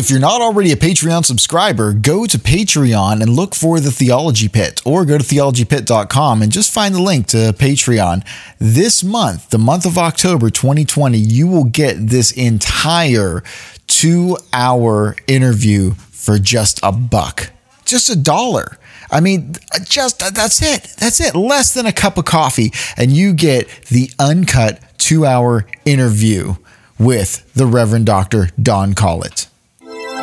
If you're not already a Patreon subscriber, go to Patreon and look for the Theology Pit or go to theologypit.com and just find the link to Patreon. This month, the month of October 2020, you will get this entire two hour interview for just a buck, just a dollar. I mean, just that's it. That's it. Less than a cup of coffee, and you get the uncut two hour interview with the Reverend Dr. Don Collett.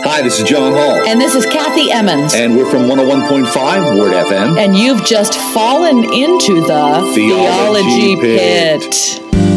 Hi, this is John Hall. And this is Kathy Emmons. And we're from 101.5 Word FM. And you've just fallen into the Theology Theology, Pit. Pit.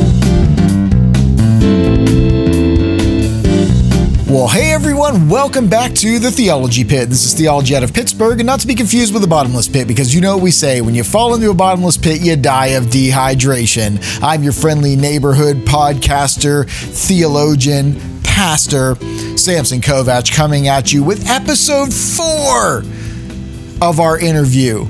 Well, hey everyone, welcome back to the Theology Pit. This is Theology out of Pittsburgh, and not to be confused with the bottomless pit, because you know what we say when you fall into a bottomless pit, you die of dehydration. I'm your friendly neighborhood podcaster, theologian, pastor, Samson Kovac, coming at you with episode four of our interview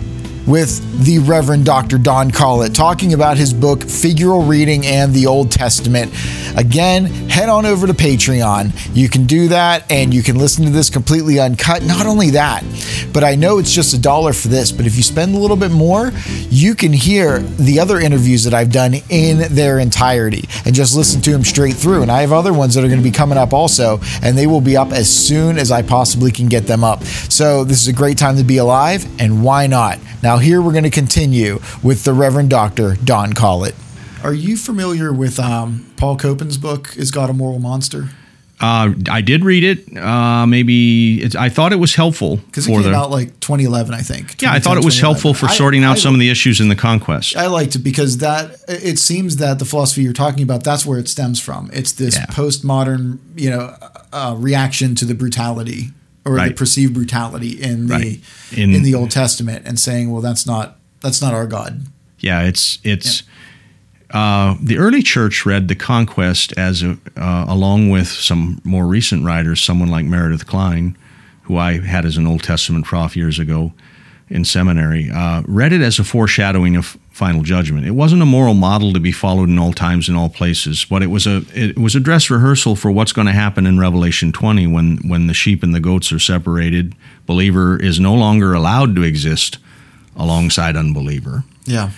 with the Reverend Dr. Don Collett, talking about his book, Figural Reading and the Old Testament. Again, head on over to Patreon. You can do that and you can listen to this completely uncut. Not only that, but I know it's just a dollar for this, but if you spend a little bit more, you can hear the other interviews that I've done in their entirety and just listen to them straight through. And I have other ones that are going to be coming up also, and they will be up as soon as I possibly can get them up. So this is a great time to be alive, and why not? Now, here we're going to continue with the Reverend Dr. Don Collett. Are you familiar with um, Paul Copan's book, Is God a Moral Monster? Uh, I did read it. Uh, maybe it's, I thought it was helpful Because it for came the. out like 2011, I think. yeah, I thought it was helpful for 2011. sorting out I- some of the issues in the conquest. I liked it because that it seems that the philosophy you're talking about that's where it stems from. It's this Yeah. postmodern, you know, uh, reaction to the brutality or the perceived brutality in the Right. in, In- the Old Testament, and saying, well, that's not that's not our God. yeah, it's it's. Uh, the early church read the conquest as a, uh, along with some more recent writers, someone like Meredith Kline, who I had as an Old Testament prof years ago in seminary, uh, read it as a foreshadowing of final judgment. It wasn't a moral model to be followed in all times and all places, but it was a it was a dress rehearsal for what's going to happen in Revelation 20 when when the sheep and the goats are separated. Believer is no longer allowed to exist alongside unbeliever Yeah,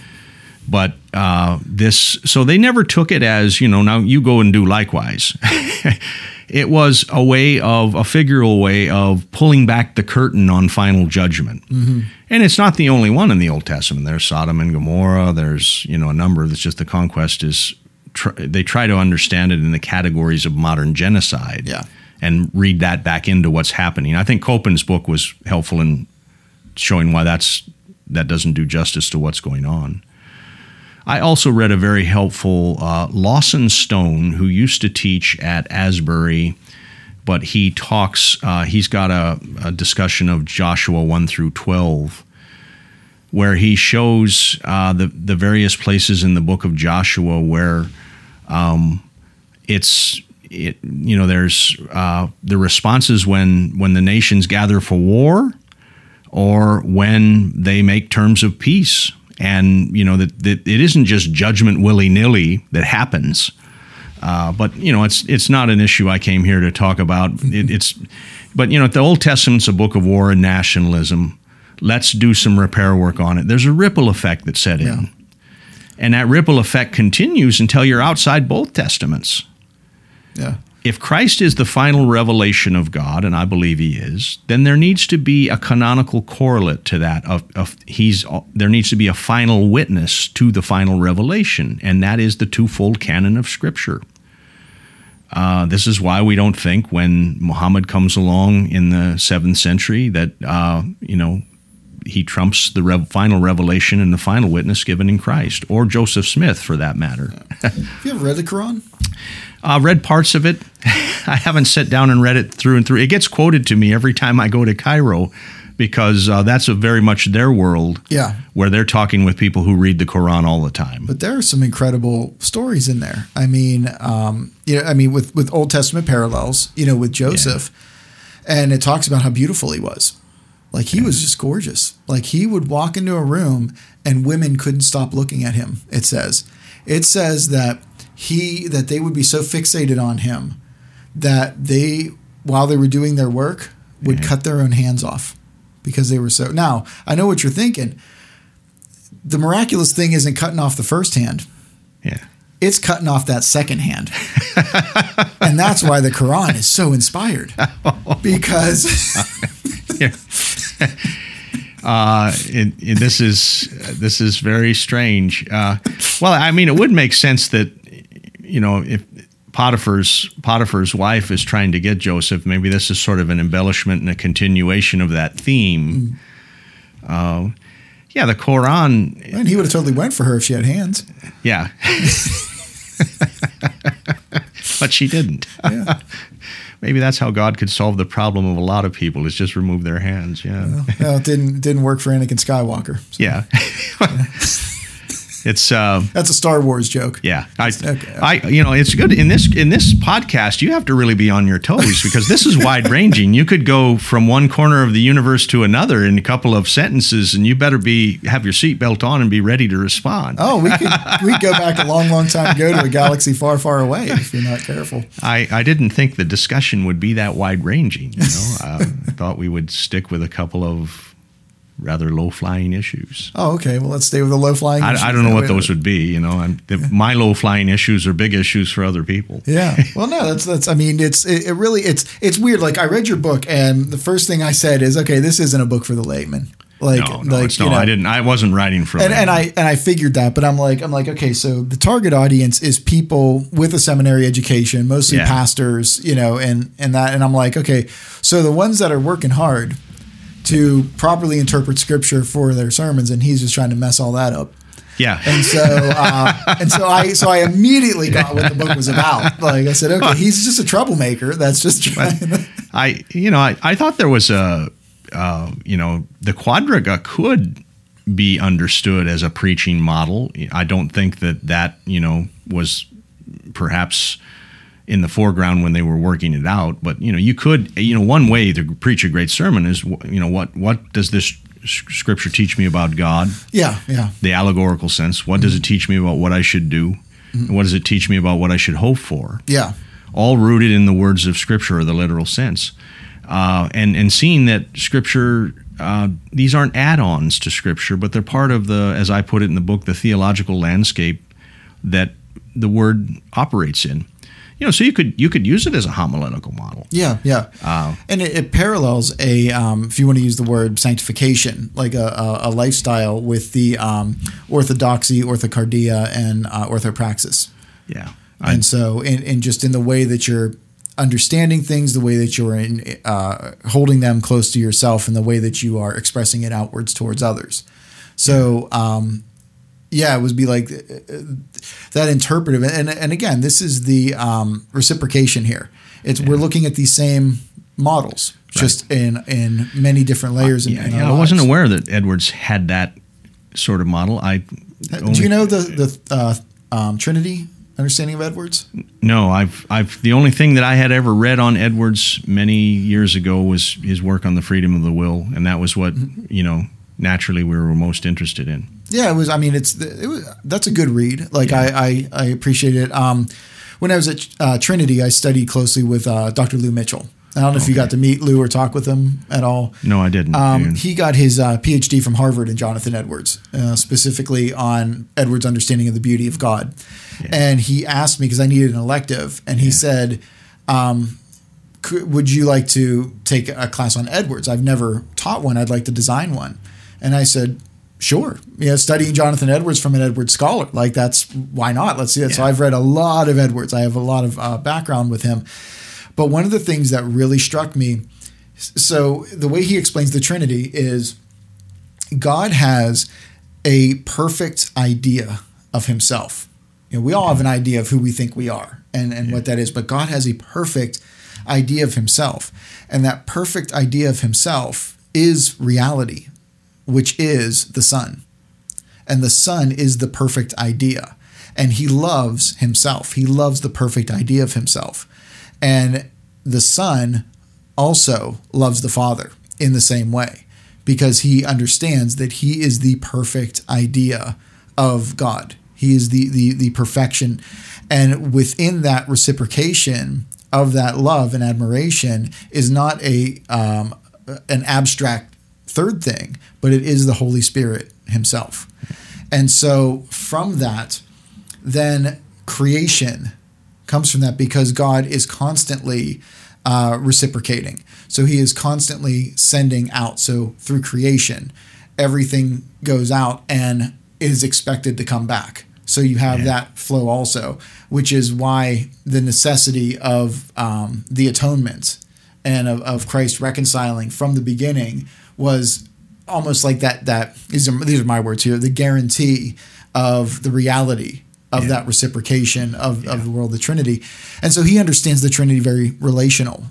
but uh, this so they never took it as you know now you go and do likewise it was a way of a figural way of pulling back the curtain on final judgment. Mm-hmm. And it's not the only one in the old testament. There's sodom and gomorrah. There's you know a number that's just the conquest is tr- they try to understand it in the categories of modern genocide Yeah. and read that back into what's happening. I think Copan's book was helpful in showing why that's that doesn't do justice to what's going on. I also read a very helpful uh, Lawson Stone, who used to teach at Asbury, but he talks. Uh, he's got a, a discussion of Joshua one through twelve, where he shows uh, the the various places in the book of Joshua where um, it's it, you know there's uh, the responses when when the nations gather for war or when they make terms of peace. And you know that, that it isn't just judgment willy nilly that happens, uh, but you know it's it's not an issue I came here to talk about. It, it's, but you know the Old Testament's a book of war and nationalism. Let's do some repair work on it. There's a ripple effect that set in, Yeah. and that ripple effect continues until you're outside both testaments yeah, if Christ is the final revelation of God, and I believe he is, then there needs to be a canonical correlate to that. Of, of he's there needs to be a final witness to the final revelation, and that is the twofold canon of Scripture. Uh, this is why we don't think when Muhammad comes along in the seventh century that uh, you know he trumps the rev- final revelation and the final witness given in Christ, or Joseph Smith for that matter. Have you ever read the Quran? I uh, read parts of it. I haven't sat down and read it through and through. It gets quoted to me every time I go to Cairo because uh, that's a very much their world Yeah. where they're talking with people who read the Quran all the time. But there are some incredible stories in there. I mean, um, you know, I mean, with with Old Testament parallels, you know, with Joseph, and it talks about how beautiful he was. Like he was just gorgeous. Like he would walk into a room and women couldn't stop looking at him. It says, it says that he that they would be so fixated on him that they while they were doing their work, would cut their own hands off because they were so. Now, I know what you're thinking. The miraculous thing isn't cutting off the first hand, Yeah. it's cutting off that second hand. and that's why the Quran is so inspired because Yeah. uh, it, it- this is this is very strange. Uh, well, I mean, it would make sense that you know if Potiphar's Potiphar's wife is trying to get Joseph, maybe this is sort of an embellishment and a continuation of that theme. Uh, yeah, the Quran. and he would have totally went for her if she had hands. Yeah. but she didn't. Yeah. Maybe that's how God could solve the problem of a lot of people is just remove their hands. Yeah. Well, it didn't didn't work for Anakin Skywalker. Yeah. it's uh That's a Star Wars joke. yeah. I Okay. I you know, it's good in this in this podcast you have to really be on your toes because this is wide ranging. You could go from one corner of the universe to another in a couple of sentences and you better be have your seatbelt on and be ready to respond. Oh, we could we go back a long, long time ago to a galaxy far, far away if you're not careful. I, I didn't think the discussion would be that wide ranging. You know, I thought we would stick with a couple of rather low flying issues. Oh, okay. Well, let's stay with the low flying. I, I don't know what those would be. You know, I'm, the, my low flying issues are big issues for other people. Yeah. Well, no, that's that's. I mean, it's it, it really it's it's weird. Like I read your book, and the first thing I said is, okay, this isn't a book for the layman. Like, No, no, like it's, no, you know, I didn't. I wasn't writing for. and, and I and I figured that, but I'm like I'm like okay, so the target audience is people with a seminary education, mostly Yeah. pastors, you know, and and that, and I'm like okay, so the ones that are working hard to properly interpret scripture for their sermons, and he's just trying to mess all that up. yeah, And so, uh, and so I, so I immediately got what the book was about. Like I said, okay, he's just a troublemaker. That's just trying. To, I you know I, I thought there was a uh, you know the quadriga could be understood as a preaching model. I don't think that that you know was perhaps in the foreground when they were working it out. But you know you could you know one way to preach a great sermon is you know what what does this scripture teach me about God? yeah, yeah, the allegorical sense. What does it teach me about what I should do? And what does it teach me about what I should hope for? yeah, All rooted in the words of Scripture or the literal sense. Uh, and, and seeing that Scripture, uh, these aren't add ons to Scripture, but they're part of the, as I put it in the book, the theological landscape that the Word operates in. You know, so you could you could use it as a homiletical model. yeah, yeah. and it, it parallels a, um, if you want to use the word sanctification, like a, a, a lifestyle with the um, orthodoxy, orthocardia, and uh, orthopraxis. Yeah. I, and so in, in just in the way that you're understanding things the way that you're in uh, holding them close to yourself and the way that you are expressing it outwards towards others so um, yeah it would be like uh, that interpretive and and again this is the um, reciprocation here. It's we're looking at these same models just in in many different layers in, yeah, in yeah, our I wasn't aware that Edwards had that sort of model. I do you know the the uh, um, Trinity understanding of Edwards? No, I've I've the only thing that I had ever read on Edwards many years ago was his work on the freedom of the will, and that was what you know naturally we were most interested in. Yeah, it was. I mean, it's it was that's a good read. Like I, I I appreciate it. Um, when I was at uh, Trinity, I studied closely with uh, Dr. Lou Mitchell. I don't know if you got to meet Lou or talk with him at all. No, I didn't. Um, he got his uh, PhD from Harvard in Jonathan Edwards, uh, specifically on Edwards' understanding of the beauty of God. And he asked me because I needed an elective, and he said, um, could, "Would you like to take a class on Edwards? I've never taught one. I'd like to design one." And I said, "Sure. Yeah, studying Jonathan Edwards from an Edwards scholar, like that's why not? Let's see that." So I've read a lot of Edwards. I have a lot of uh, background with him. But one of the things that really struck me so the way he explains the Trinity is God has a perfect idea of himself. You know, we all have an idea of who we think we are and, and what that is, but God has a perfect idea of himself. And that perfect idea of himself is reality, which is the Son. And the Son is the perfect idea. And he loves himself. He loves the perfect idea of himself. And the Son also loves the Father in the same way because he understands that he is the perfect idea of God. He is the the, the perfection. And within that reciprocation of that love and admiration is not a um, an abstract third thing, but it is the Holy Spirit Himself. And so from that, then creation comes from that because God is constantly uh, reciprocating. So He is constantly sending out. So through creation, everything goes out and is expected to come back. So you have Yeah. that flow also, which is why the necessity of um, the atonement and of, of Christ reconciling from the beginning was almost like that. That these are these are my words here. The guarantee of the reality of Yeah. that reciprocation of, of the world, the Trinity, and so he understands the Trinity very relational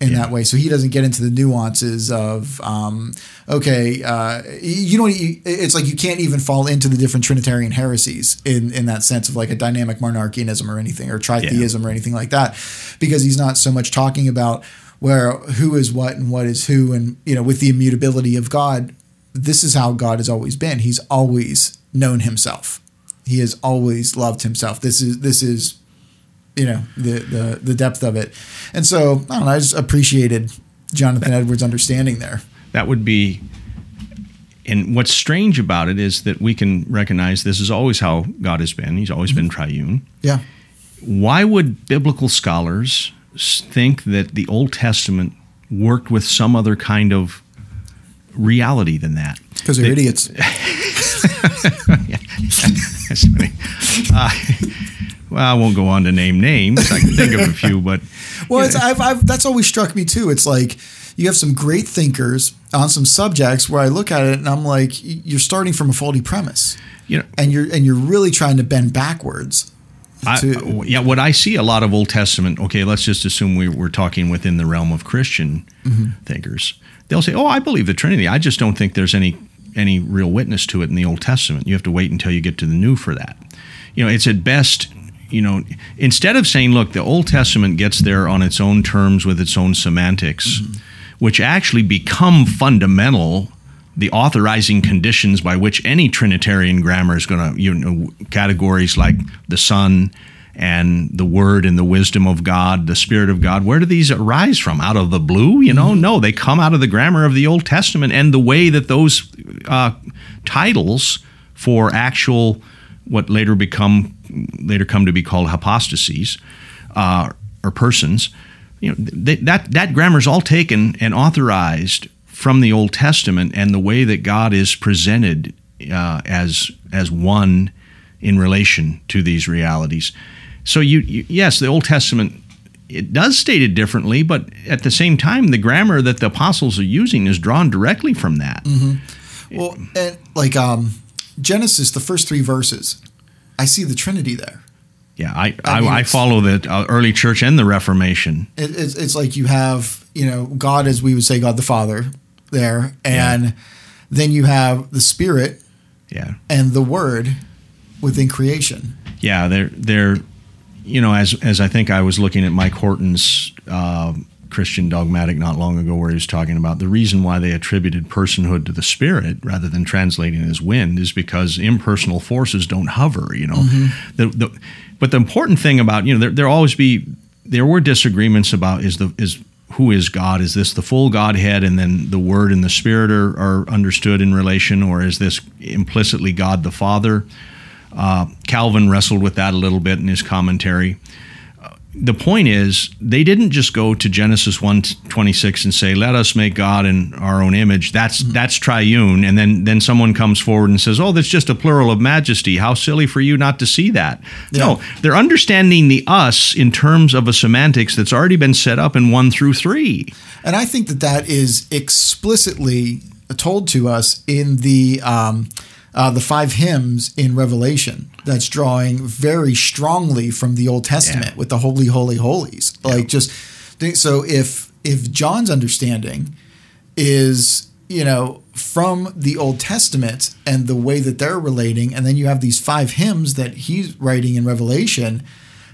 in Yeah. that way. So he doesn't get into the nuances of, um, okay, uh, you know, it's like you can't even fall into the different Trinitarian heresies in, in that sense of like a dynamic monarchianism or anything or tritheism or anything like that, because he's not so much talking about where who is what and what is who, and you know, with the immutability of God, this is how God has always been. He's always known Himself. He has always loved Himself. This is this is you know the the the depth of it and so i don't know i just appreciated jonathan edwards understanding there that would be and what's strange about it is that we can recognize this is always how God has been. He's always mm-hmm. been triune. yeah Why would biblical scholars think that the Old Testament worked with some other kind of reality than that? because they're They- idiots That's funny. Uh, well, I won't go on to name names. I can think of a few, but well it's, I've, I've, that's always struck me too it's like you have some great thinkers on some subjects where i look at it and i'm like you're starting from a faulty premise you know, and you're and you're really trying to bend backwards I, yeah, what I see a lot of Old Testament. Okay, let's just assume we, we're talking within the realm of Christian mm-hmm. thinkers. They'll say, "Oh, I believe the Trinity. I just don't think there's any any real witness to it in the Old Testament. You have to wait until you get to the New for that. You know, it's at best." You know, instead of saying, "Look, the Old Testament gets there on its own terms with its own semantics," mm-hmm. which actually become fundamental the authorizing conditions by which any Trinitarian grammar is going to, you know, categories like the Son and the Word and the wisdom of God, the Spirit of God, where do these arise from? Out of the blue? You know, no, they come out of the grammar of the Old Testament and the way that those uh, titles for actual, what later become, later come to be called hypostases uh, or persons, you know, th- that that grammar is all taken and authorized from the Old Testament and the way that God is presented uh, as as one in relation to these realities. So you, you yes, the Old Testament it does state it differently, but at the same time, the grammar that the apostles are using is drawn directly from that. well and like um genesis the first three verses i see the trinity there Yeah, I I I, mean, I, follow the uh, early church and the Reformation. it, it's, it's like you have you know god as we would say god the father there and then you have the spirit Yeah. and the word within creation yeah, they're they're you know as as I think I was looking at Mike Horton's uh, Christian dogmatic not long ago, where he was talking about the reason why they attributed personhood to the spirit rather than translating it as wind is because impersonal forces don't hover. You know, the, the but the important thing about you know there there always be there were disagreements about is the is who is God? Is this the full Godhead, and then the Word and the Spirit are, are understood in relation, or is this implicitly God the Father? Uh, Calvin wrestled with that a little bit in his commentary. The point is, they didn't just go to Genesis 1:26 and say, "Let us make God in our own image." That's that's triune, and then then someone comes forward and says, "Oh, that's just a plural of majesty." How silly for you not to see that. No, they're understanding the us in terms of a semantics that's already been set up in one through three. And I think that that is explicitly told to us in the um, uh, the five hymns in Revelation. That's drawing very strongly from the Old Testament Yeah. with the holy, holy, holies. Like just so if if John's understanding is you know from the Old Testament and the way that they're relating, and then you have these five hymns that he's writing in Revelation.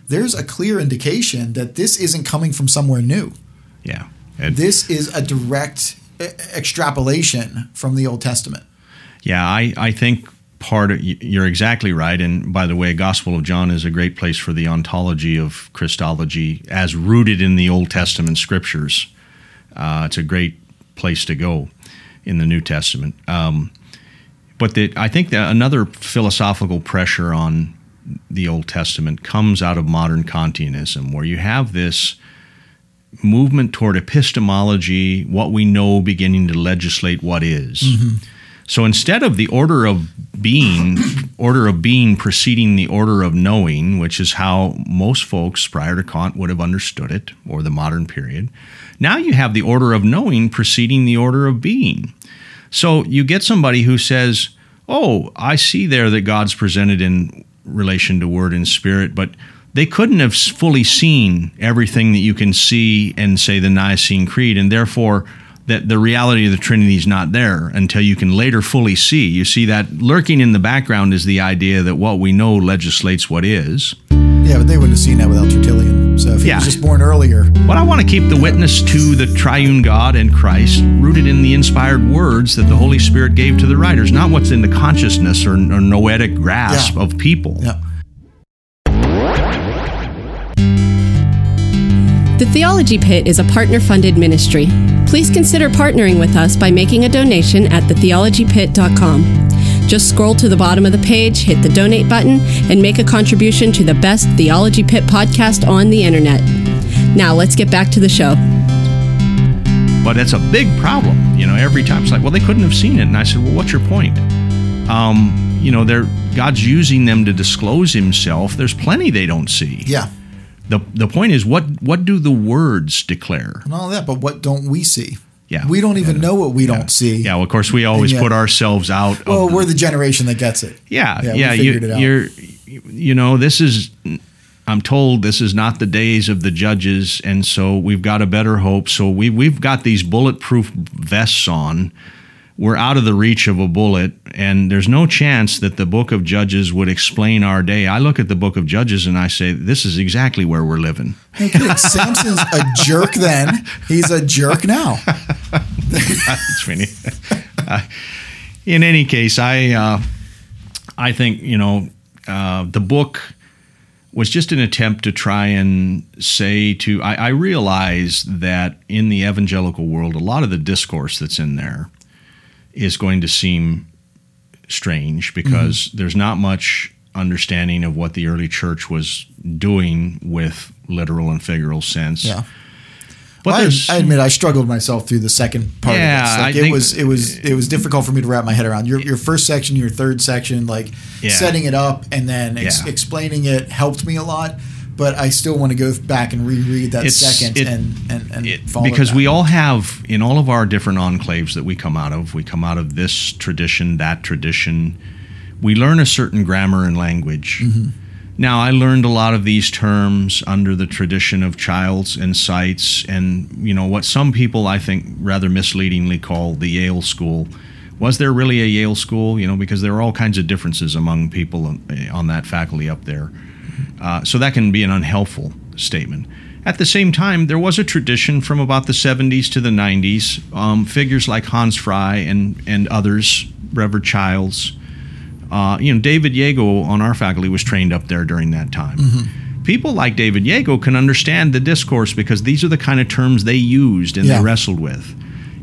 There's a clear indication that this isn't coming from somewhere new Yeah. And- this is a direct extrapolation from the Old Testament. Yeah, I, I think part of you're exactly right. And by the way gospel of john is a great place for the ontology of christology as rooted in the old testament scriptures. Uh, it's a great place to go in the new testament. Um, but the, i think that another philosophical pressure on the old testament comes out of modern kantianism where you have this movement toward epistemology what we know beginning to legislate what is. So instead of the order of being, order of being preceding the order of knowing, which is how most folks prior to Kant would have understood it, or the modern period, now you have the order of knowing preceding the order of being. So you get somebody who says, Oh, I see there that God's presented in relation to word and spirit, but they couldn't have fully seen everything that you can see and say the Nicene Creed, and therefore that the reality of the Trinity is not there until you can later fully see. You see that lurking in the background is the idea that what we know legislates what is. Yeah, but they wouldn't have seen that without Tertullian. So if he Yeah. was just born earlier, But I want to keep the witness to the triune God and Christ rooted in the inspired words that the Holy Spirit gave to the writers, not what's in the consciousness or, or noetic grasp Yeah. of people. yeah. The Theology Pit is a partner funded ministry. Please consider partnering with us by making a donation at thetheologypit.com. Just scroll to the bottom of the page, hit the donate button, and make a contribution to the best Theology Pit podcast on the internet. Now, let's get back to the show. But it's a big problem. You know, every time it's like, well, they couldn't have seen it. And I said, well, what's your point? Um, you know, they're, God's using them to disclose himself. There's plenty they don't see. Yeah. The, the point is, what, what do the words declare? And all that, but what don't we see? Yeah. We don't even know what we don't see. Yeah, well, of course, we always yet- put ourselves out. Well, we're the generation that gets it. Yeah, Yeah, yeah. we you, figured it out. You're, you know, this is. I'm told this is not the days of the judges, and so we've got a better hope. So we we've got these bulletproof vests on. We're out of the reach of a bullet, and there's no chance that the book of Judges would explain our day. I look at the book of Judges and I say, this is exactly where we're living. Hey, kid, Samson's a jerk then. He's a jerk now. it's funny. Uh, in any case, I uh, I think you know uh, the book was just an attempt to try and say to I, I realize that in the evangelical world, a lot of the discourse that's in there is going to seem strange because mm-hmm. there's not much understanding of what the early church was doing with literal and figural sense. Yeah. But Well, I, I admit I struggled myself through the second part Yeah. Like it think- was it was it was difficult for me to wrap my head around. Your your first section, your third section, like Yeah. setting it up and then ex- Yeah. explaining it helped me a lot. But I still want to go back and reread that It's- second it- and and, and it- follow because that. we all have in all of our different enclaves that we come out of we come out of this tradition that tradition we learn a certain grammar and language. Mm-hmm. Now i learned a lot of these terms under the tradition of Childs and Seitz and you know what some people i think rather misleadingly call the yale school. Was there really a yale school? You know because there are all kinds of differences among people on, eh, on that faculty up there uh, so that can be an unhelpful statement. At the same time, there was a tradition from about the 70s to the 90s. Um, figures like Hans Frei and, and others, Brevard Childs, uh, you know, David Yeago on our faculty was trained up there during that time. People like David Yeago can understand the discourse because these are the kind of terms they used and Yeah. they wrestled with.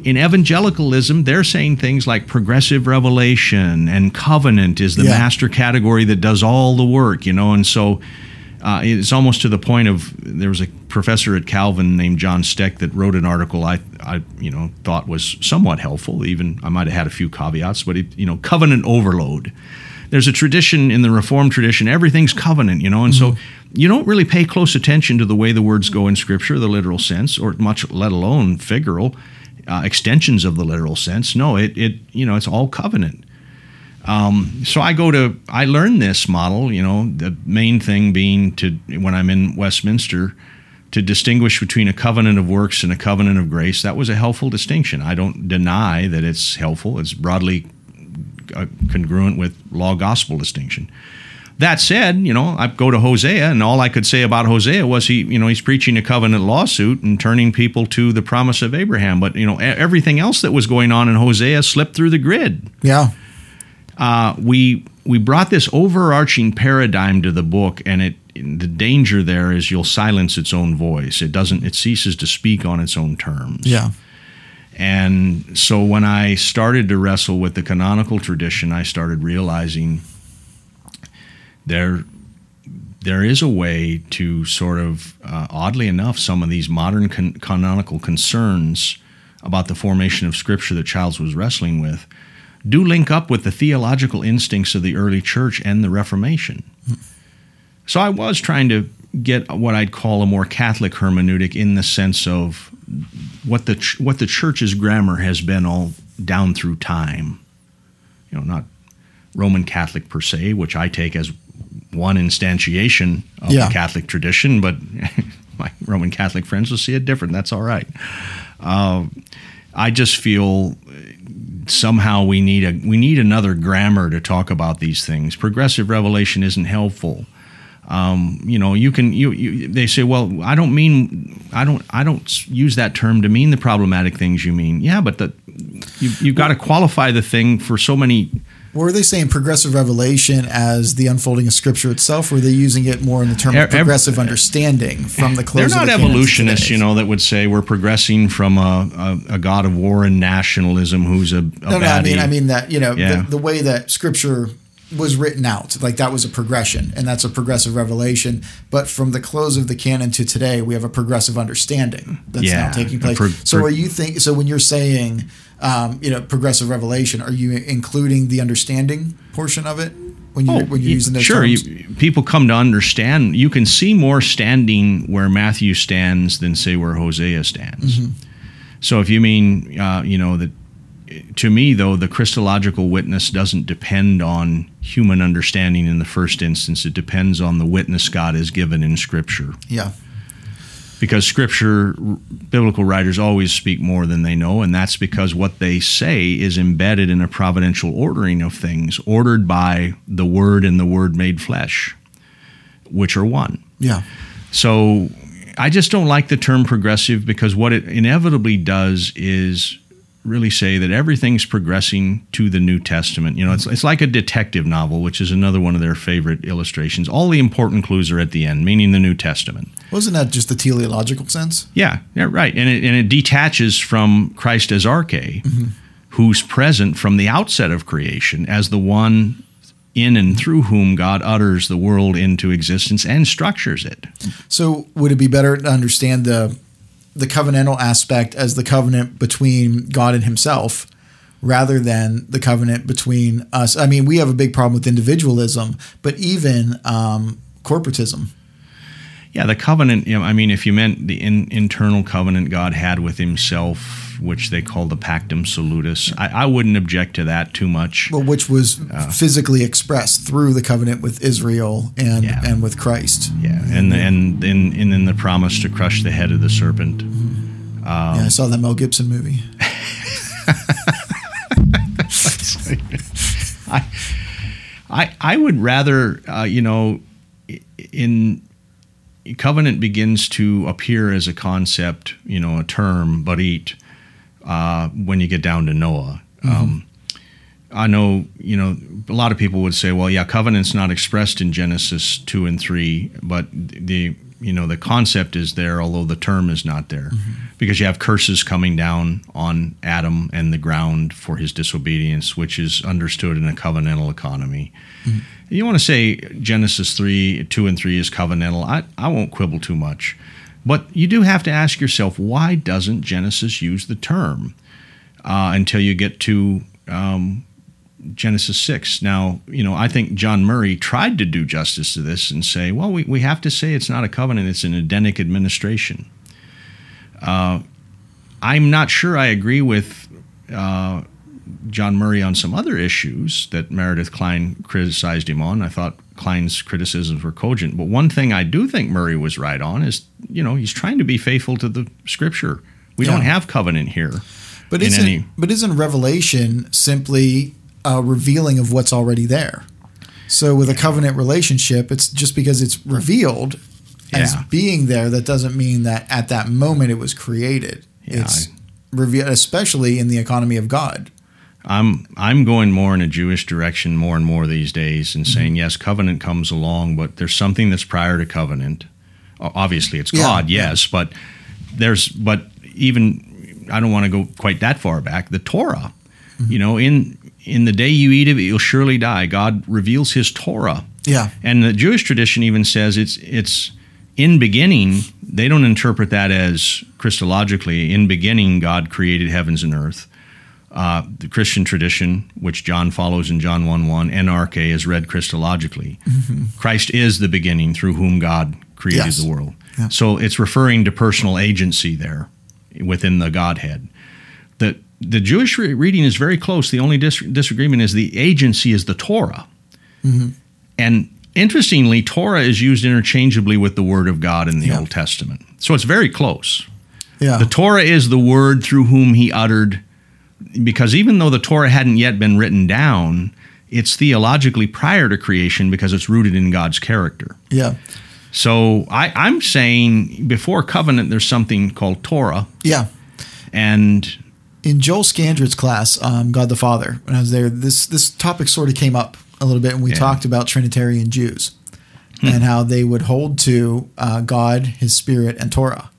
In evangelicalism, they're saying things like progressive revelation and covenant is the Yeah. master category that does all the work, you know, and so uh, it's almost to the point of there was a professor at Calvin named John Stek that wrote an article I, I you know thought was somewhat helpful. Even I might have had a few caveats, but it, you know covenant overload. There's a tradition in the Reformed tradition, everything's covenant, you know, and so you don't really pay close attention to the way the words go in Scripture, the literal sense, or much let alone figural uh, extensions of the literal sense. No, it it you know it's all covenant so I go to I learn this model, you know, the main thing being to when I'm in Westminster to distinguish between a covenant of works and a covenant of grace. That was a helpful distinction. I don't deny that it's helpful. It's broadly uh, congruent with law gospel distinction. That said, you know, I go to Hosea, and all I could say about Hosea was he, you know, he's preaching a covenant lawsuit and turning people to the promise of Abraham. But you know, everything else that was going on in Hosea slipped through the grid. yeah. uh, we we brought this overarching paradigm to the book, and it the danger there is you'll silence its own voice. It doesn't. It ceases to speak on its own terms. Yeah. And so when I started to wrestle with the canonical tradition, I started realizing there there is a way to sort of, uh, oddly enough, some of these modern con- canonical concerns about the formation of Scripture that Childs was wrestling with do link up with the theological instincts of the early church and the Reformation. So I was trying to get what I'd call a more Catholic hermeneutic in the sense of what the ch- what the church's grammar has been all down through time. You know, not Roman Catholic per se, which I take as one instantiation of Yeah. the Catholic tradition, but my Roman Catholic friends will see it different. That's all right. Uh, I just feel somehow we need a we need another grammar to talk about these things. Progressive revelation isn't helpful. Um, you know, you can you, you they say, well, I don't mean I don't I don't use that term to mean the problematic things you mean. Yeah, but the you you've got to qualify the thing for so many Were they saying progressive revelation as the unfolding of Scripture itself, or are they using it more in the term of progressive understanding from the close? They're not the evolutionists, you know, that would say we're progressing from a, a, a god of war and nationalism who's a, a No, no. I mean. I mean that you know Yeah. the, the way that Scripture was written out, like that was a progression, and that's a progressive revelation. But from the close of the canon to today, we have a progressive understanding that's Yeah, now taking place. pro- so, are you think? So, when you're saying, um, you know, progressive revelation, are you including the understanding portion of it when you when you're using those Oh, sure. You, people come to understand. You can see more standing where Matthew stands than say where Hosea stands. Mm-hmm. So if you mean, uh, you know, that to me though, the Christological witness doesn't depend on human understanding in the first instance. It depends on the witness God has given in Scripture. yeah. because scripture biblical writers always speak more than they know and that's because what they say is embedded in a providential ordering of things ordered by the word and the word made flesh which are one Yeah. so i just don't like the term progressive because what it inevitably does is really say that everything's progressing to the New Testament. You know, it's, it's like a detective novel, which is another one of their favorite illustrations. All the important clues are at the end, meaning the New Testament. Wasn't that just the teleological sense? Yeah, yeah, right. And it, and it detaches from Christ as arche, mm-hmm. who's present from the outset of creation as the one in and through whom God utters the world into existence and structures it. So would it be better to understand the the covenantal aspect as the covenant between God and Himself, rather than the covenant between us? I mean, we have a big problem with individualism, but even um, corporatism. Yeah, the covenant, you know, I mean, if you meant the in, internal covenant God had with himself, which they call the Pactum Salutis, I, I wouldn't object to that too much. Well, which was uh, physically expressed through the covenant with Israel and Yeah. and with Christ. Yeah, and and and and then the promise to crush the head of the serpent. Mm-hmm. Um, yeah, I saw that Mel Gibson movie. I, I, I would rather, uh, you know, in covenant begins to appear as a concept, you know, a term, but eat uh, when you get down to Noah. Um, I know, you know, a lot of people would say, well, yeah, covenant's not expressed in Genesis two and three, but the you know the concept is there, although the term is not there, because you have curses coming down on Adam and the ground for his disobedience, which is understood in a covenantal economy. You want to say Genesis three, two and three is covenantal? I I won't quibble too much, but you do have to ask yourself why doesn't Genesis use the term uh, until you get to um, Genesis 6. Now, you know, I think John Murray tried to do justice to this and say, well, we, we have to say it's not a covenant, it's an Edenic administration. Uh, I'm not sure I agree with uh, John Murray on some other issues that Meredith Kline criticized him on. I thought Kline's criticisms were cogent. But one thing I do think Murray was right on is, you know, he's trying to be faithful to the scripture. We Yeah. don't have covenant here. But isn't any- but isn't Revelation simply a revealing of what's already there? So with a covenant relationship, it's just because it's revealed as being there, that doesn't mean that at that moment it was created. Yeah, it's revealed, especially in the economy of God. I'm I'm going more in a Jewish direction more and more these days, and saying Mm-hmm. yes, covenant comes along, but there's something that's prior to covenant. Obviously, it's Yeah, God, yes, but there's but even I don't want to go quite that far back. The Torah, Mm-hmm. you know, in in the day you eat of it, you'll surely die. God reveals His Torah. Yeah. And the Jewish tradition even says it's it's in beginning. They don't interpret that as Christologically. In beginning, God created heavens and earth. Uh, the Christian tradition, which John follows in John 1 1, en arche is read Christologically. Christ is the beginning through whom God created Yes. the world. Yeah. So it's referring to personal agency there within the Godhead. The, the Jewish re- reading is very close. The only dis- disagreement is the agency is the Torah. And interestingly, Torah is used interchangeably with the Word of God in the Yeah. Old Testament. So it's very close. Yeah. The Torah is the word through whom he uttered, because even though the Torah hadn't yet been written down, it's theologically prior to creation because it's rooted in God's character. yeah. So I, I'm saying before covenant, there's something called Torah, Yeah. and in Joel Scandrett's class, um, God the Father, when I was there, this this topic sort of came up a little bit, and we Yeah. talked about Trinitarian Jews and how they would hold to uh, God, His Spirit, and Torah.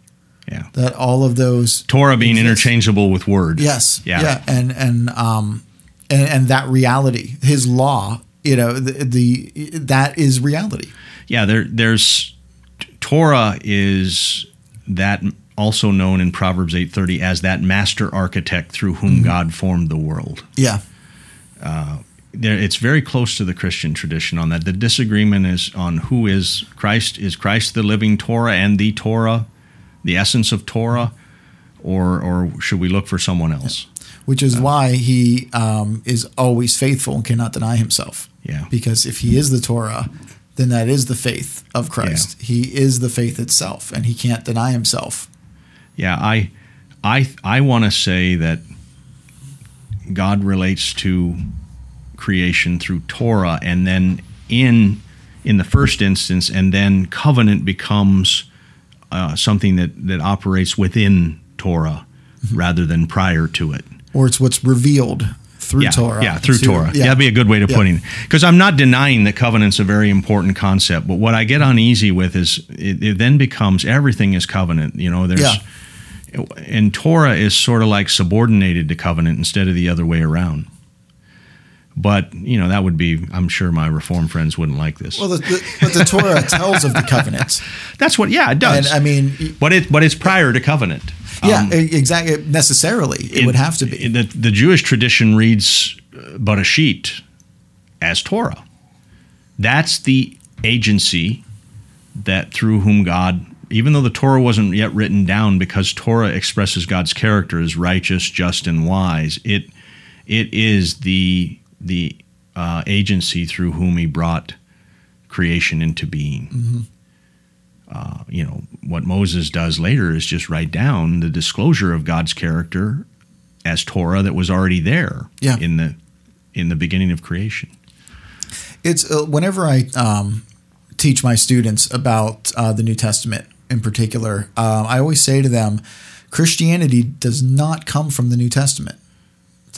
Yeah, That all of those Torah being exist. interchangeable with word. Yes. Yeah. Yeah. And and um and, and that reality, His law, you know, the, the that is reality. yeah there there's torah is that also known in proverbs 8.30 as that master architect through whom god formed the world Yeah. there, it's very close to the christian tradition on that the disagreement is on who is christ is christ the living torah and the torah the essence of torah or or should we look for someone else Which is why he um, is always faithful and cannot deny himself. Yeah. Because if he is the Torah, then that is the faith of Christ. He is the faith itself, and he can't deny himself. Yeah, I, I, I want to say that God relates to creation through Torah, and then in in the first instance, and then covenant becomes uh, something that that operates within Torah rather than prior to it. Or it's what's revealed through yeah, Torah. Yeah, through to- Torah. Yeah. that'd be a good way to Yeah. put it. Because I'm not denying that covenant's a very important concept, but what I get uneasy with is it, it then becomes everything is covenant. You know, there's and Torah is sort of like subordinated to covenant instead of the other way around. But you know that would be. I'm sure my reform friends wouldn't like this. Well, the, the, but the Torah tells of the covenants. That's what. Yeah, it does. And I mean, but it but it's prior to covenant. yeah, Um, exactly. Necessarily, it, would have to be. The, the Jewish tradition reads bereshit as Torah. That's the agency that through whom God, even though the Torah wasn't yet written down, because Torah expresses God's character as righteous, just, and wise. It it is the the uh, agency through whom He brought creation into being. Uh, you know what Moses does later is just write down the disclosure of God's character as Torah that was already there Yeah. in the in the beginning of creation. it's uh, whenever I um, teach my students about uh, the New Testament in particular, um, I always say to them, Christianity does not come from the New Testament.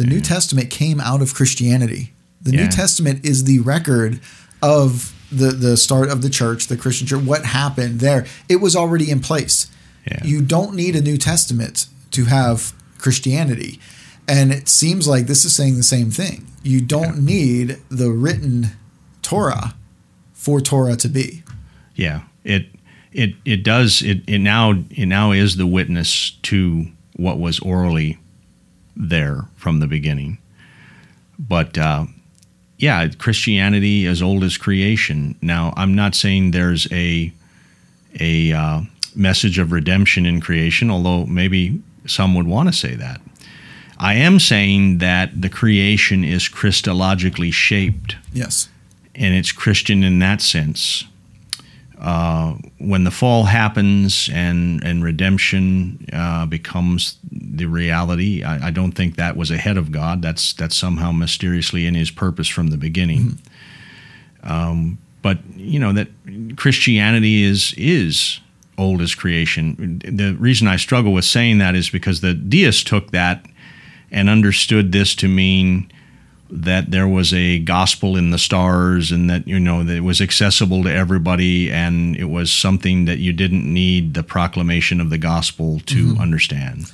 The New Testament came out of Christianity. The Yeah. New Testament is the record of the the start of the church, the Christian church. What happened there? It was already in place. Yeah. You don't need a New Testament to have Christianity. And it seems like this is saying the same thing. You don't need the written Torah for Torah to be. Yeah, it it it does it it now it now is the witness to what was orally there from the beginning. But uh, yeah, Christianity as old as creation. Now, I'm not saying there's a a uh, message of redemption in creation, although maybe some would want to say that. I am saying that the creation is Christologically shaped Yes. and it's Christian in that sense. Uh, when the fall happens and and redemption uh, becomes the reality, I, I don't think that was ahead of God. That's that's somehow mysteriously in His purpose from the beginning. Um, but you know that Christianity is is old as creation. The reason I struggle with saying that is because the deists took that and understood this to mean that there was a gospel in the stars and that you know that it was accessible to everybody and it was something that you didn't need the proclamation of the gospel to mm-hmm. understand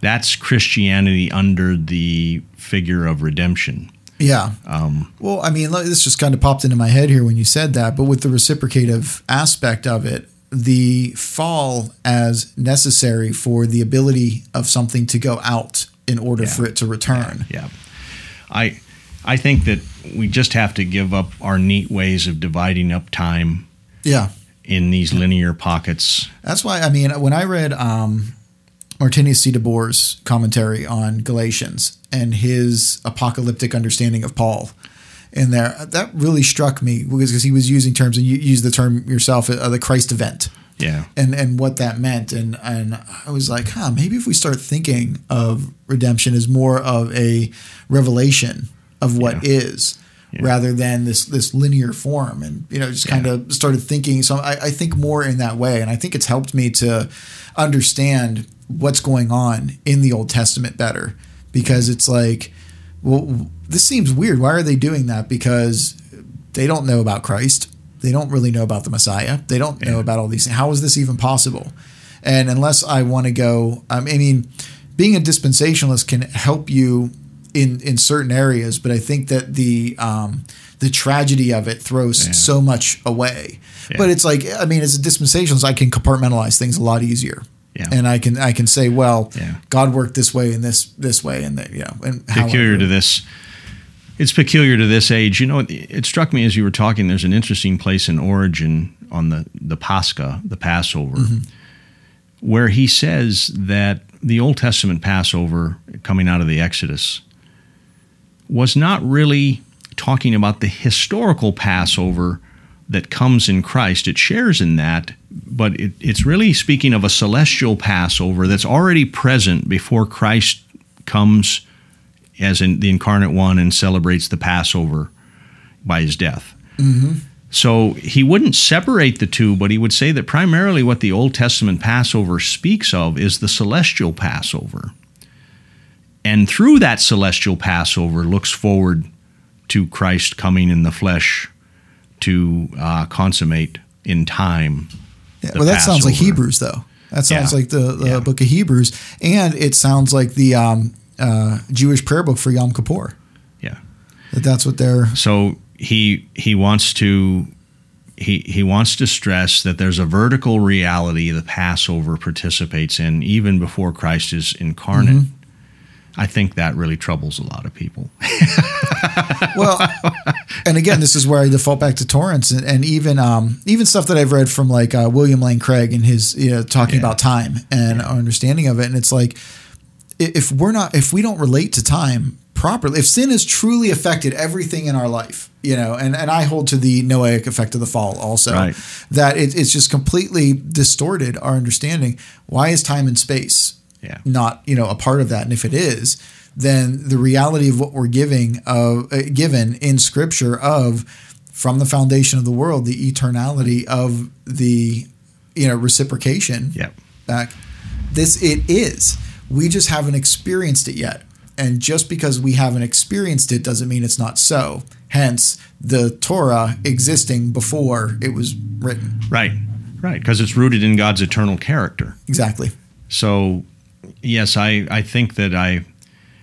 that's christianity under the figure of redemption Yeah. Um, well, I mean, this just kind of popped into my head here when you said that, but with the reciprocative aspect of it, the fall as necessary for the ability of something to go out in order Yeah. for it to return. Yeah. I I think that we just have to give up our neat ways of dividing up time Yeah. in these linear pockets. That's why, I mean, when I read um, Martinus C. de Boer's commentary on Galatians and his apocalyptic understanding of Paul in there, that really struck me because he was using terms, and you used the term yourself, uh, the Christ event. Yeah. and and what that meant and and I was like, huh, maybe if we start thinking of redemption as more of a revelation of what Yeah. is rather than this this linear form and you know just kind of started thinking so I, I think more in that way and I think it's helped me to understand what's going on in the Old Testament better because it's like well this seems weird why are they doing that because they don't know about Christ they don't really know about the Messiah. They don't know Yeah. about all these things. How is this even possible? And unless I want to go, um, I mean, being a dispensationalist can help you in in certain areas, but I think that the um, the tragedy of it throws Yeah. so much away. Yeah. But it's like, I mean, as a dispensationalist, I can compartmentalize things a lot easier. Yeah. And I can I can say, well. God worked this way and this this way and that you know and peculiar however. to this it's peculiar to this age you know it, it struck me as you were talking there's an interesting place in Origen on the the pascha the passover where he says that the old testament passover coming out of the exodus was not really talking about the historical passover that comes in christ it shares in that but it, it's really speaking of a celestial passover that's already present before christ comes as in the incarnate one and celebrates the Passover by his death. Mm-hmm. So he wouldn't separate the two, but he would say that primarily what the Old Testament Passover speaks of is the celestial Passover. And through that celestial Passover looks forward to Christ coming in the flesh to uh, consummate in time. Yeah, well, that sounds like Hebrews, though. That sounds Yeah. like the, the Yeah. book of Hebrews, and it sounds like the um, uh, Jewish prayer book for Yom Kippur. Yeah. That that's what they're. So he he wants to he he wants to stress that there's a vertical reality the Passover participates in even before Christ is incarnate. I think that really troubles a lot of people. Well, and again, this is where I default back to Torrance and, and even um, even stuff that I've read from like uh, William Lane Craig and his you know, talking Yeah. about time and our understanding of it. And it's like if we're not if we don't relate to time properly, if sin has truly affected everything in our life, you know, and, and I hold to the noetic effect of the fall also, Right. that it, it's just completely distorted our understanding. Why is time and space Yeah. not you know a part of that? And if it is, then the reality of what we're giving of uh, given in Scripture of from the foundation of the world, the eternality of the you know reciprocation Yep. back. This it is. We just haven't experienced it yet. And just because we haven't experienced it doesn't mean it's not so. Hence, the Torah existing before it was written. Right. Right, because it's rooted in God's eternal character. Exactly. So, yes, I, I think that I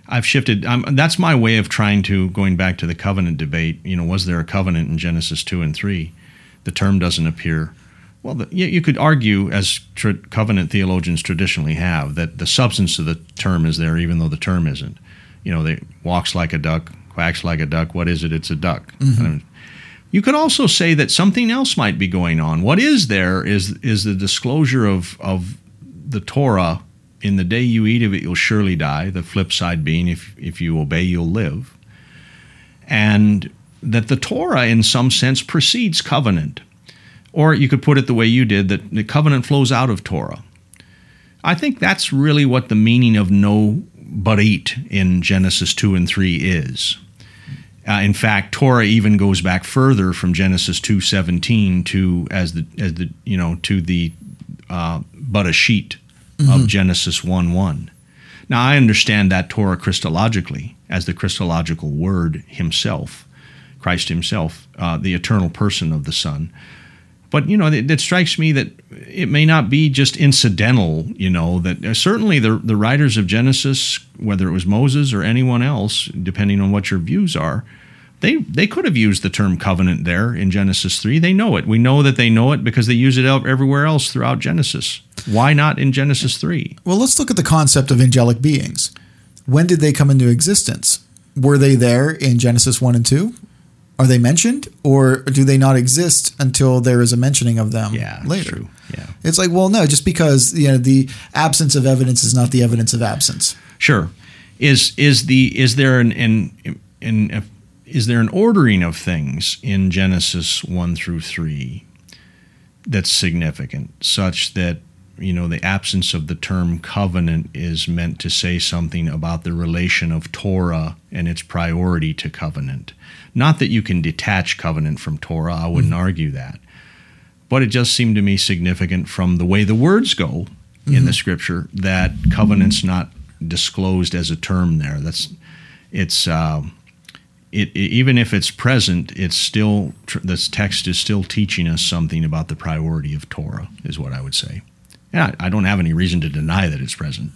I've shifted. Um, that's my way of trying to going back to the covenant debate. You know, was there a covenant in Genesis two and three? The term doesn't appear. Well, the, you, you could argue, as tra- covenant theologians traditionally have, that the substance of the term is there, even though the term isn't. You know, they walks like a duck, quacks like a duck. What is it? It's a duck. Of- you could also say that something else might be going on. What is there is is the disclosure of of the Torah. In the day you eat of it, you'll surely die. The flip side being, if if you obey, you'll live. And that the Torah, in some sense, precedes covenant. Or you could put it the way you did that the covenant flows out of Torah. I think that's really what the meaning of no but eat in Genesis 2 and 3 is. Uh, in fact, Torah even goes back further from Genesis 2:17 to as the as the you know to the uh, bereshit of Genesis 1 1. Now, I understand that Torah Christologically as the Christological Word Himself, Christ Himself, uh, the eternal person of the Son. But you know, it, it, strikes me that it may not be just incidental. You know, that uh, certainly the the writers of Genesis, whether it was Moses or anyone else, depending on what your views are, they they could have used the term covenant there in Genesis three. They know it. We know that they know it because they use it everywhere else throughout Genesis. Why not in Genesis three? Well, let's look at the concept of angelic beings. When did they come into existence? Were they there in Genesis one and two? are they mentioned or do they not exist until there is a mentioning of them yeah, later? True. Yeah. It's like, well, no, just because you know the absence of evidence is not the evidence of absence. Sure. Is is the is there an an, an is there an ordering of things in Genesis one through three that's significant, such that you know, the absence of the term covenant is meant to say something about the relation of Torah and its priority to covenant. Not that you can detach covenant from Torah, I wouldn't mm-hmm. argue that. But it just seemed to me significant from the way the words go mm-hmm. in the scripture that covenant's not disclosed as a term there. That's it's uh, it, it, even if it's present, it's still this text is still teaching us something about the priority of Torah, is what I would say. Yeah, I don't have any reason to deny that it's present.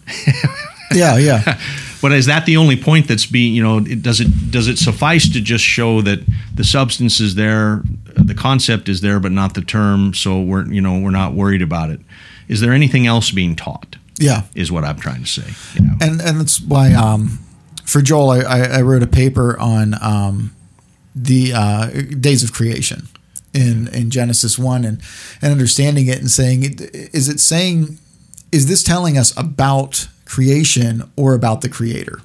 yeah, yeah. but is that the only point that's being, you know, it, does it does it suffice to just show that the substance is there, the concept is there, but not the term? So we're, you know, we're not worried about it. Is there anything else being taught? Yeah, is what I'm trying to say. Yeah. And and that's why um, for Joel, I, I wrote a paper on um, the uh, days of creation in in Genesis one and and understanding it and saying is it saying is this telling us about creation or about the creator?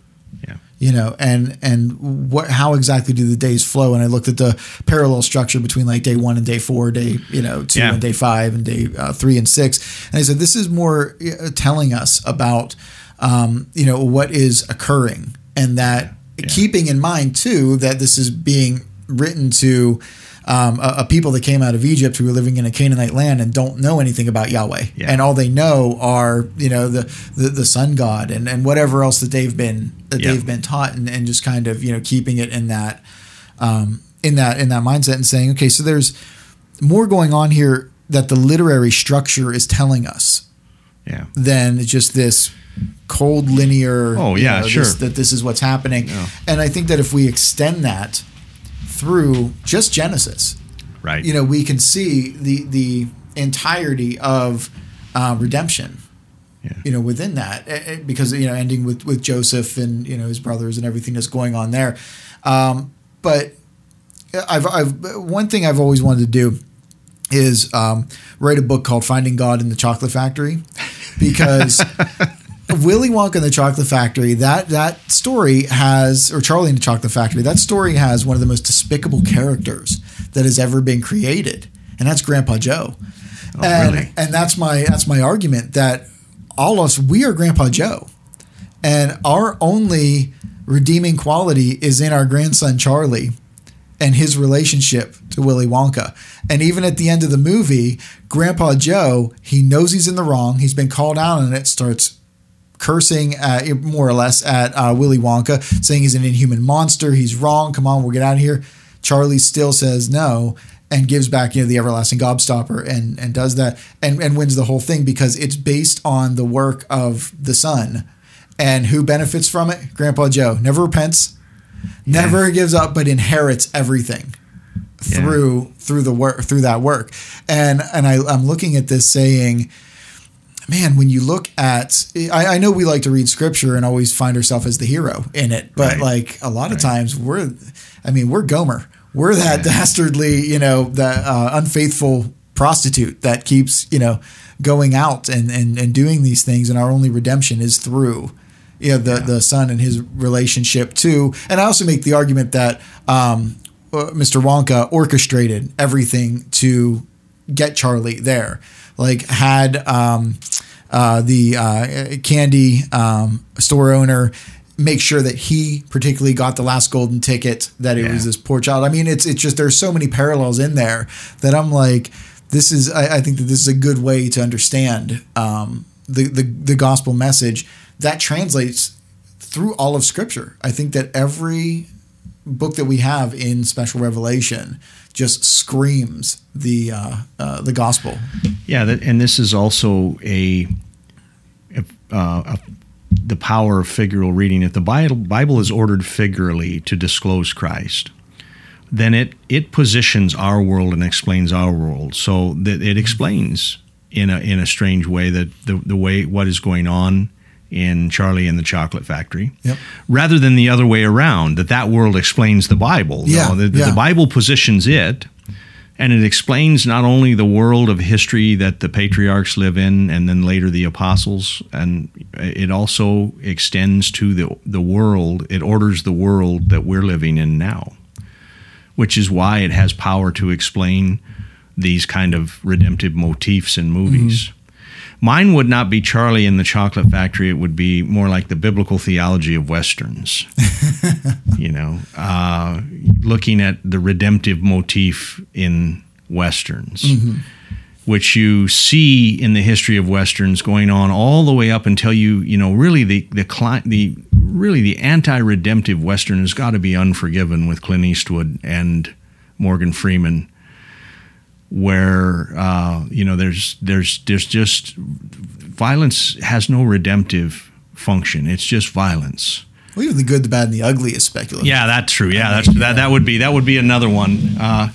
Yeah. You know, and and what how exactly do the days flow? And I looked at the parallel structure between like day one and day four, day you know two yeah. and day five and day uh, three and six, and I said this is more uh, telling us about um, you know what is occurring, and that yeah. keeping in mind too that this is being written to um, a, a, people that came out of Egypt who are living in a Canaanite land and don't know anything about Yahweh, yeah. and all they know are you know the the, the sun god and, and whatever else that they've been that yeah. they've been taught, and, and just kind of you know keeping it in that um, in that in that mindset and saying, okay, so there's more going on here that the literary structure is telling us, yeah, than just this cold linear. Oh yeah, know, sure. This, that this is what's happening, yeah. and I think that if we extend that through just Genesis, right? You know, we can see the the entirety of uh, redemption. Yeah. You know, within that, because you know, ending with with Joseph and you know his brothers and everything that's going on there. Um, but I've, I've one thing I've always wanted to do is um, write a book called Finding God in the Chocolate Factory because Willy Wonka and the Chocolate Factory, that that story has, or Charlie and the Chocolate Factory, that story has one of the most despicable characters that has ever been created, and that's Grandpa Joe. Oh, and, really? and that's my that's my argument that all of us we are Grandpa Joe, and our only redeeming quality is in our grandson Charlie and his relationship to Willy Wonka. And even at the end of the movie, Grandpa Joe, he knows he's in the wrong. He's been called out on it, starts cursing at, more or less at uh, Willy Wonka, saying he's an inhuman monster. He's wrong. Come on, we'll get out of here. Charlie still says no and gives back, you know, the everlasting gobstopper and and does that and, and wins the whole thing because it's based on the work of the son. And who benefits from it? Grandpa Joe. Never repents, never yeah. gives up, but inherits everything through yeah. through the work through that work. And and I, I'm looking at this saying, man, when you look at, I, I, know we like to read scripture and always find ourselves as the hero in it, but right. like a lot of times we're, I mean, we're Gomer. We're that yeah. dastardly, you know, that uh, unfaithful prostitute that keeps, you know, going out and, and, and doing these things. And our only redemption is through, you know, the, yeah. the son and his relationship too. And I also make the argument that um, uh, Mr. Wonka orchestrated everything to get Charlie there like had um, uh, the uh, candy um, store owner make sure that he particularly got the last golden ticket that it yeah. was this poor child i mean it's it's just there's so many parallels in there that i'm like this is i, I think that this is a good way to understand um, the, the the gospel message that translates through all of Scripture. I think that every book that we have in Special Revelation just screams the uh, uh, the gospel. Yeah, that, and this is also a, a, uh, a the power of figural reading. If the Bible, Bible is ordered figurally to disclose Christ, then it it positions our world and explains our world. So that it explains in a in a strange way that the the way what is going on in Charlie and the Chocolate Factory, Yep. rather than the other way around. That that world explains the Bible. Yeah, No, the, the. Bible positions it, and it explains not only the world of history that the patriarchs live in, and then later the apostles, and it also extends to the the world. It orders the world that we're living in now, which is why it has power to explain these kind of redemptive motifs in movies. Mm-hmm. Mine would not be Charlie in the Chocolate Factory. It would be more like the biblical theology of westerns. you know, uh, looking at the redemptive motif in westerns, which you see in the history of westerns going on all the way up until you, you know, really the the cli- the really the anti-redemptive western has got to be Unforgiven with Clint Eastwood and Morgan Freeman where uh, you know there's there's there's just violence has no redemptive function. It's just violence. Well, even the good, the bad, and the ugly is speculative. Yeah, that's true. Yeah, that's that. That would be that would be another one. Uh,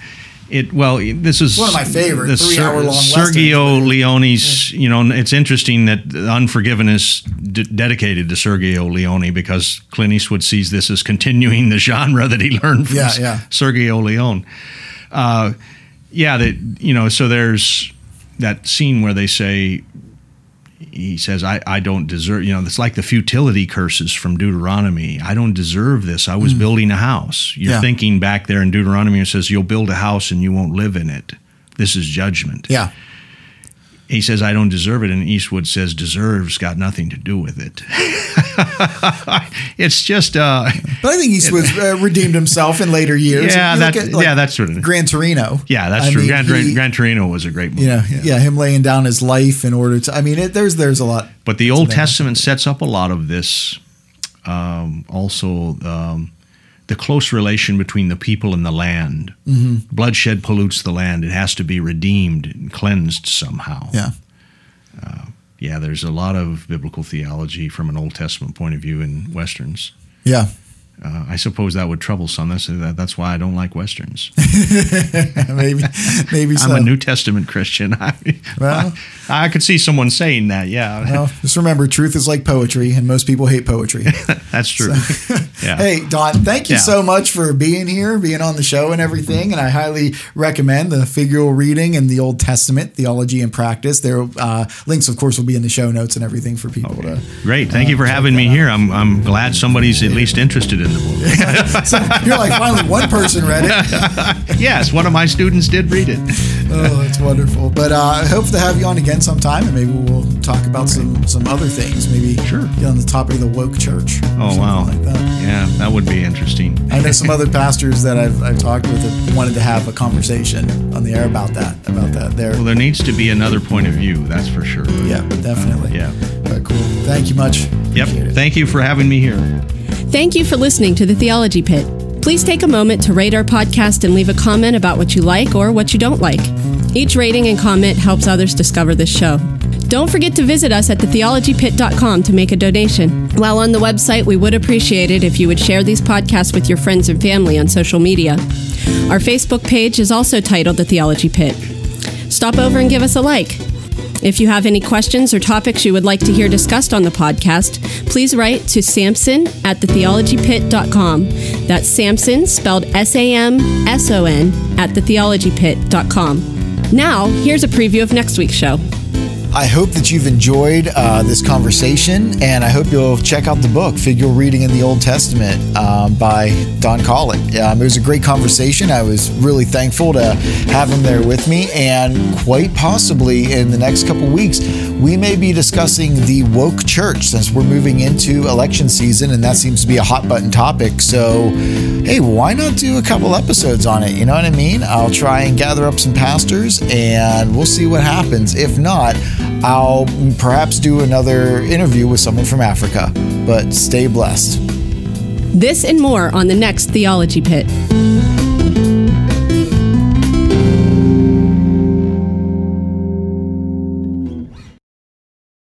it well, this is One of my favorite the three-hour-long Sergio Leone's. You know, it's interesting that Unforgiven is d- dedicated to Sergio Leone because Clint Eastwood sees this as continuing the genre that he learned from Yeah, yeah. Sergio Leone. Uh, yeah, that you know. So there's that scene where they say he says, I, I don't deserve, you know, it's like the futility curses from Deuteronomy. I don't deserve this. I was mm. building a house. You're. Yeah. thinking back there in Deuteronomy, it says, You'll build a house and you won't live in it. This is judgment. Yeah. He says, I don't deserve it. And Eastwood says, Deserves got nothing to do with it. it's just, uh, But I think Eastwood's uh, redeemed himself in later years. yeah, that, at, like, yeah, that's sort of, Gran Torino. yeah, that's I true. mean, Gran, he- Gran Torino was a great movie. you know, yeah. him laying down his life in order to. I mean, it, there's there's a lot. But the Old Testament sets up a lot of this. Um, also, um, the close relation between the people and the land. Mm-hmm. Bloodshed pollutes the land. It has to be redeemed and cleansed somehow. Yeah. Yeah, there's a lot of biblical theology from an Old Testament point of view in westerns. Yeah. Uh, I suppose that would trouble some. That's that, that's why I don't like westerns. maybe maybe. I'm a New Testament Christian. I, Well- I, I could see someone saying that. Yeah, Well, just remember, truth is like poetry, and most people hate poetry. that's true. yeah. Hey, Don, thank you Yeah. so much for being here, being on the show, and everything. And I highly recommend the figural reading and the Old Testament theology and practice. There, uh, links, of course, will be in the show notes and everything for people to. Great. Thank you for having me here. I'm, I'm glad somebody's at least interested in the book. So you're like, finally, one person read it. yes, one of my students did read it. Oh, that's wonderful. But uh, I hope to have you on again sometime, and maybe we'll talk about some some other things. Maybe Sure. get on the topic of the woke church. Oh, wow. Like that. Yeah, that would be interesting. I know some other pastors that I've, I've talked with have wanted to have a conversation on the air about that. About that. There. Well, there needs to be another point of view, that's for sure. Yeah, definitely. Yeah. But cool. Thank you much. Yep. It. Thank you for having me here. Thank you for listening to the Theology Pit. Please take a moment to rate our podcast and leave a comment about what you like or what you don't like. Each rating and comment helps others discover this show. Don't forget to visit us at thetheologypit.com to make a donation. While on the website, we would appreciate it if you would share these podcasts with your friends and family on social media. Our Facebook page is also titled The Theology Pit. Stop over and give us a like. If you have any questions or topics you would like to hear discussed on the podcast, please write to Samson at thetheologypit.com. That's Samson, spelled S A M S O N, at thetheologypit.com. Now, here's a preview of next week's show. I hope that you've enjoyed uh, this conversation, and I hope you'll check out the book, Figural Reading in the Old Testament um, by Don Collett. Um, it was a great conversation. I was really thankful to have him there with me, and quite possibly in the next couple weeks, we may be discussing the woke church since we're moving into election season, and that seems to be a hot button topic. So, hey, why not do a couple episodes on it? You know what I mean? I'll try and gather up some pastors, and we'll see what happens. If not, I'll perhaps do another interview with someone from Africa. But stay blessed. This and more on the next Theology Pit.